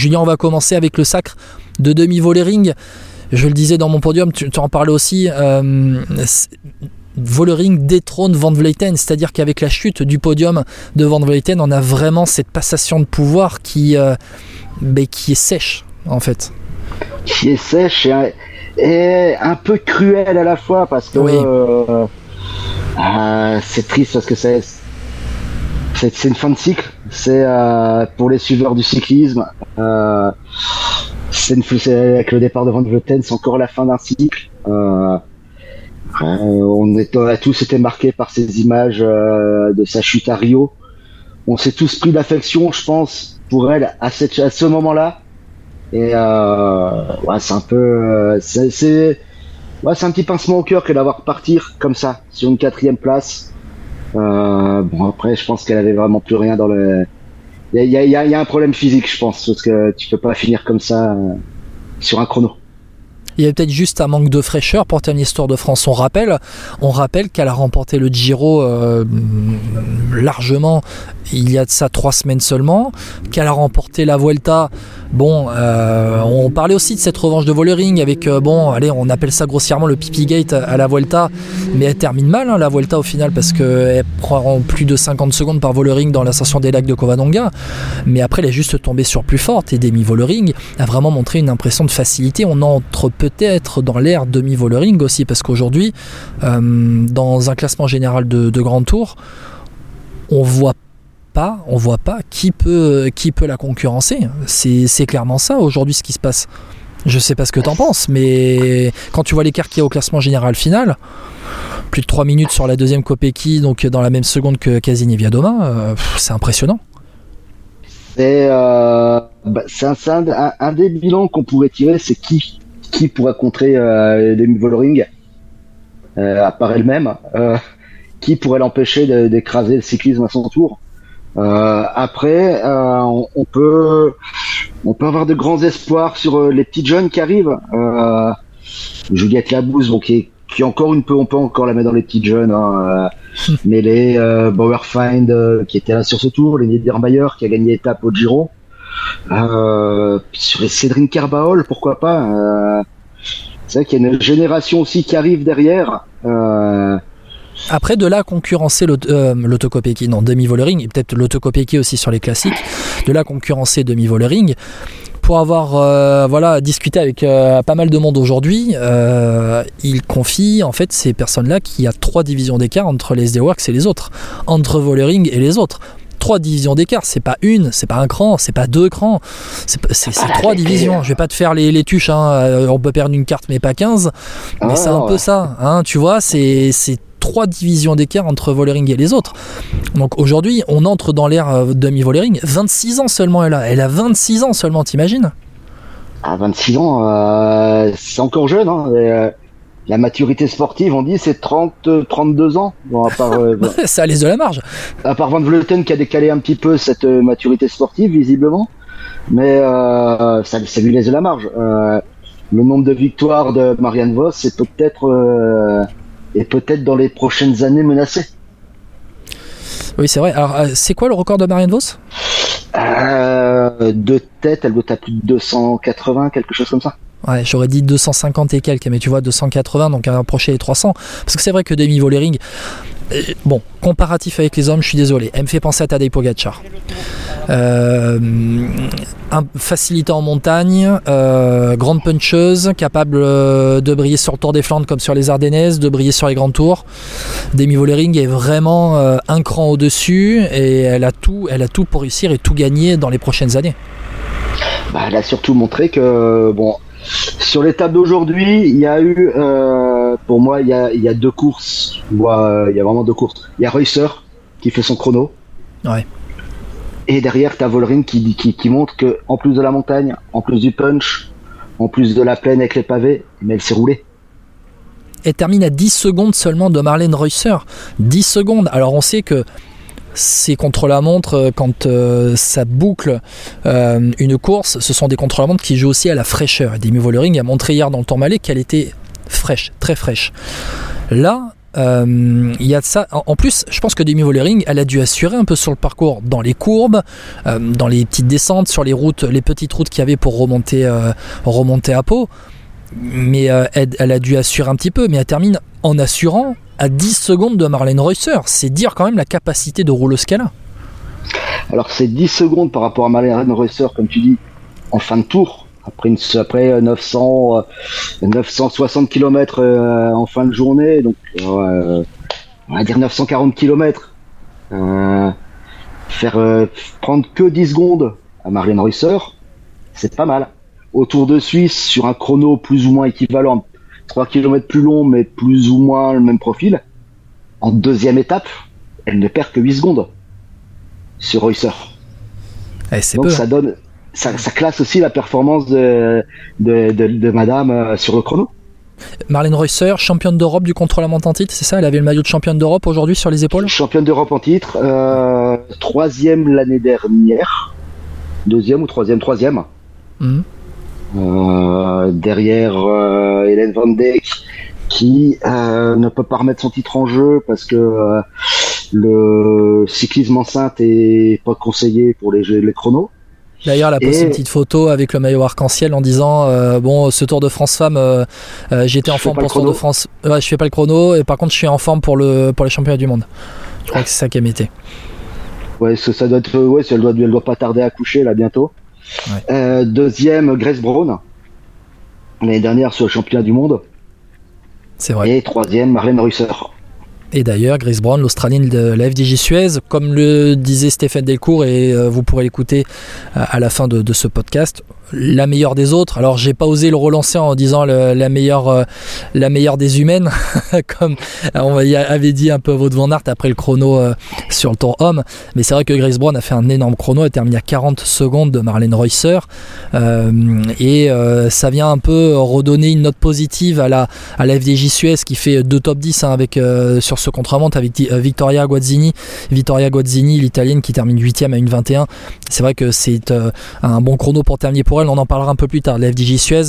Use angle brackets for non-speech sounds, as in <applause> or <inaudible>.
Julien, on va commencer avec le sacre de demi Volering. Je le disais dans mon podium, tu, en parlais aussi. Euh, Volering détrône Van Vleuten, c'est-à-dire qu'avec la chute du podium de Van Vleuten, on a vraiment cette passation de pouvoir qui, euh, qui est sèche en fait. Qui est sèche et, un peu cruelle à la fois parce que euh, euh, c'est triste parce que c'est c'est une fin de cycle. C'est pour les suiveurs du cyclisme. c'est avec le départ de Van Vleuten, c'est encore la fin d'un cycle. Euh, on, est, a tous été marqués par ces images euh, de sa chute à Rio. On s'est tous pris d'affection, je pense, pour elle à, ce moment-là. Et euh, ouais, c'est un peu, c'est, ouais, c'est un petit pincement au cœur que d'avoir partir comme ça sur une quatrième place. Bon après, je pense qu'elle avait vraiment plus rien dans le. Il y a, un problème physique, je pense, parce que tu peux pas finir comme ça sur un chrono. Il y a peut-être juste un manque de fraîcheur pour terminer l'histoire de France. On rappelle, on rappelle qu'elle a remporté le Giro euh, largement il y a de ça trois semaines seulement, qu'elle a remporté la Vuelta. Bon, euh, on parlait aussi de cette revanche de Vollering avec, euh, bon, allez, on appelle ça grossièrement le Pipi Gate à la Vuelta, mais elle termine mal hein, la Vuelta au final parce qu'elle prend plus de 50 secondes par Vollering dans l'ascension des lacs de Covadonga, mais après elle est juste tombée sur plus forte et Demi Vollering a vraiment montré une impression de facilité. On entre peut-être dans l'ère Demi Vollering aussi parce qu'aujourd'hui, euh, dans un classement général de, de Grand Tour, on voit pas, on voit pas qui peut, qui peut la concurrencer. C'est clairement ça aujourd'hui ce qui se passe. Je sais pas ce que tu en penses, mais quand tu vois l'écart qu'il y a au classement général final, plus de 3 minutes sur la deuxième Kopecky, donc dans la même seconde que Casini Viadoma, euh, c'est impressionnant. C'est euh, bah, un, des bilans qu'on pourrait tirer, c'est qui, qui pourra contrer euh, Demi Vollering euh, à part elle-même, qui pourrait l'empêcher d'écraser le cyclisme à son tour. Euh, après, euh, on, peut, on peut avoir de grands espoirs sur euh, les petits jeunes qui arrivent. Euh, Juliette Labouze, donc qui, qui encore une peu, on peut encore la mettre dans les petits jeunes. Hein, <laughs> mais les Bauerfind qui était là sur ce tour, les Niedermayer qui a gagné étape au Giro. sur les Cédrine Carbaol, pourquoi pas. c'est vrai qu'il y a une génération aussi qui arrive derrière. Euh, après, de là concurrencer euh, l'autocopéki, non, demi-volering, et peut-être l'autocopéki aussi sur les classiques, de là concurrencer demi-volering, pour avoir euh, voilà, discuté avec euh, pas mal de monde aujourd'hui, il confie en fait ces personnes-là qu'il y a trois divisions d'écart entre les SD Works et les autres, entre Volering et les autres trois divisions d'écart. C'est pas une, c'est pas un cran, c'est pas deux crans. C'est trois divisions. Je vais pas te faire les, les tuches. Hein. On peut perdre une carte, mais pas 15. Mais c'est un peu ça. Hein. Tu vois, c'est trois divisions d'écart entre Vollering et les autres. Donc aujourd'hui, on entre dans l'ère euh, demi-Vollering. 26 ans seulement elle a. Elle a 26 ans seulement, t'imagines? À 26 ans, euh, c'est encore jeune. Hein, euh, la maturité sportive, on dit, c'est 30, 32 ans. Bon, à part, <laughs> ça laisse de la marge. À part Van Vleuten qui a décalé un petit peu cette maturité sportive, visiblement. Mais ça, ça, lui laisse de la marge. le nombre de victoires de Marianne Vos, c'est peut-être et peut-être dans les prochaines années menacée. Oui, c'est vrai. Alors, euh, c'est quoi le record de Marianne Vos? Euh, De tête, elle doit à plus de 280, quelque chose comme ça. Ouais, j'aurais dit 250 et quelques, mais tu vois, 280, donc à rapprocher les 300. Parce que c'est vrai que Demi Volering, euh, bon, comparatif avec les hommes, je suis désolé, elle me fait penser à Tadej Pogacar. Euh, un facilité en montagne, euh, grande puncheuse, capable euh, de briller sur le Tour des Flandres comme sur les Ardennaises, de briller sur les grands tours. Demi Vollering est vraiment un cran au-dessus et elle a tout, elle a tout pour réussir et tout gagner dans les prochaines années. Bah, elle a surtout montré que bon, sur l'étape d'aujourd'hui, il y a eu, pour moi, il y a, il y a deux courses. Moi, il y a vraiment deux courses. Il y a Reusser qui fait son chrono. Ouais. Et derrière, tu as Volring qui, qui, montre que en plus de la montagne, en plus du punch, en plus de la plaine avec les pavés, mais elle s'est roulée. Elle termine à 10 secondes seulement de Marlène Reusser. 10 secondes. Alors on sait que c'est contre-la-montre euh, quand euh, ça boucle euh, une course, ce sont des contre-la-montre qui jouent aussi à la fraîcheur. Demi Volering a montré hier dans le temps malais qu'elle était fraîche, très fraîche. Là, il y a ça. En, plus, je pense que Demi Vollering, elle a dû assurer un peu sur le parcours, dans les courbes, dans les petites descentes, sur les routes, les petites routes qu'il y avait pour remonter, à Pau. Mais elle, a dû assurer un petit peu, mais elle termine en assurant à 10 secondes de Marlène Reusser. C'est dire quand même la capacité de rouleuse qu'elle a. Alors c'est 10 secondes par rapport à Marlène Reusser, comme tu dis, en fin de tour. Après, après 900, 960 km en fin de journée, donc euh, on va dire 940 km. Euh, faire euh, prendre que 10 secondes à Marlène Reusser, c'est pas mal. Autour de Suisse, sur un chrono plus ou moins équivalent, 3 km plus long, mais plus ou moins le même profil. En deuxième étape, elle ne perd que 8 secondes sur Reusser. Eh, Donc ça donne, ça, classe aussi la performance de, de, Madame euh, sur le chrono. Marlène Reusser, championne d'Europe du contre-la-montre en titre, c'est ça? Elle avait le maillot de championne d'Europe aujourd'hui sur les épaules? Championne d'Europe en titre, euh, troisième l'année dernière, deuxième ou troisième, troisième. Mmh. Euh, derrière euh, Hélène Van Dijk qui euh, ne peut pas remettre son titre en jeu parce que le cyclisme enceinte est pas conseillé pour les, les chronos. D'ailleurs, elle a posté une petite photo avec le maillot arc-en-ciel en disant bon, ce Tour de France femme, j'étais en forme pour ce Tour de France. je fais pas le chrono et par contre, je suis en forme pour le pour les championnats du monde. Je crois que c'est ça qu'elle mettait. Ouais, ça doit être ouais, elle doit elle doit pas tarder à coucher là bientôt. Euh, deuxième, Grace Brown, l'année dernière sur le championnat du monde. C'est vrai. Et troisième, Marlène Reusser. Et d'ailleurs, Grace Brown, l'Australienne de la FDJ Suez, comme le disait Stéphane Delcourt, et euh, vous pourrez l'écouter euh, à la fin de, ce podcast, la meilleure des autres. Alors j'ai pas osé le relancer en disant la meilleure la meilleure des humaines <laughs> comme on avait dit un peu votre Van Aert après le chrono sur le tour homme. Mais c'est vrai que Grace Brown a fait un énorme chrono elle termine à 40 secondes de Marlène Reusser. Euh, et ça vient un peu redonner une note positive à la à FDJ Suez qui fait deux top 10 hein, avec sur ce contre-montre avec Victoria Guazzini. Victoria Guazzini l'italienne qui termine 8ème à une 21 c'est vrai que c'est un bon chrono pour terminer pour on en parlera un peu plus tard, la FDJ Suez.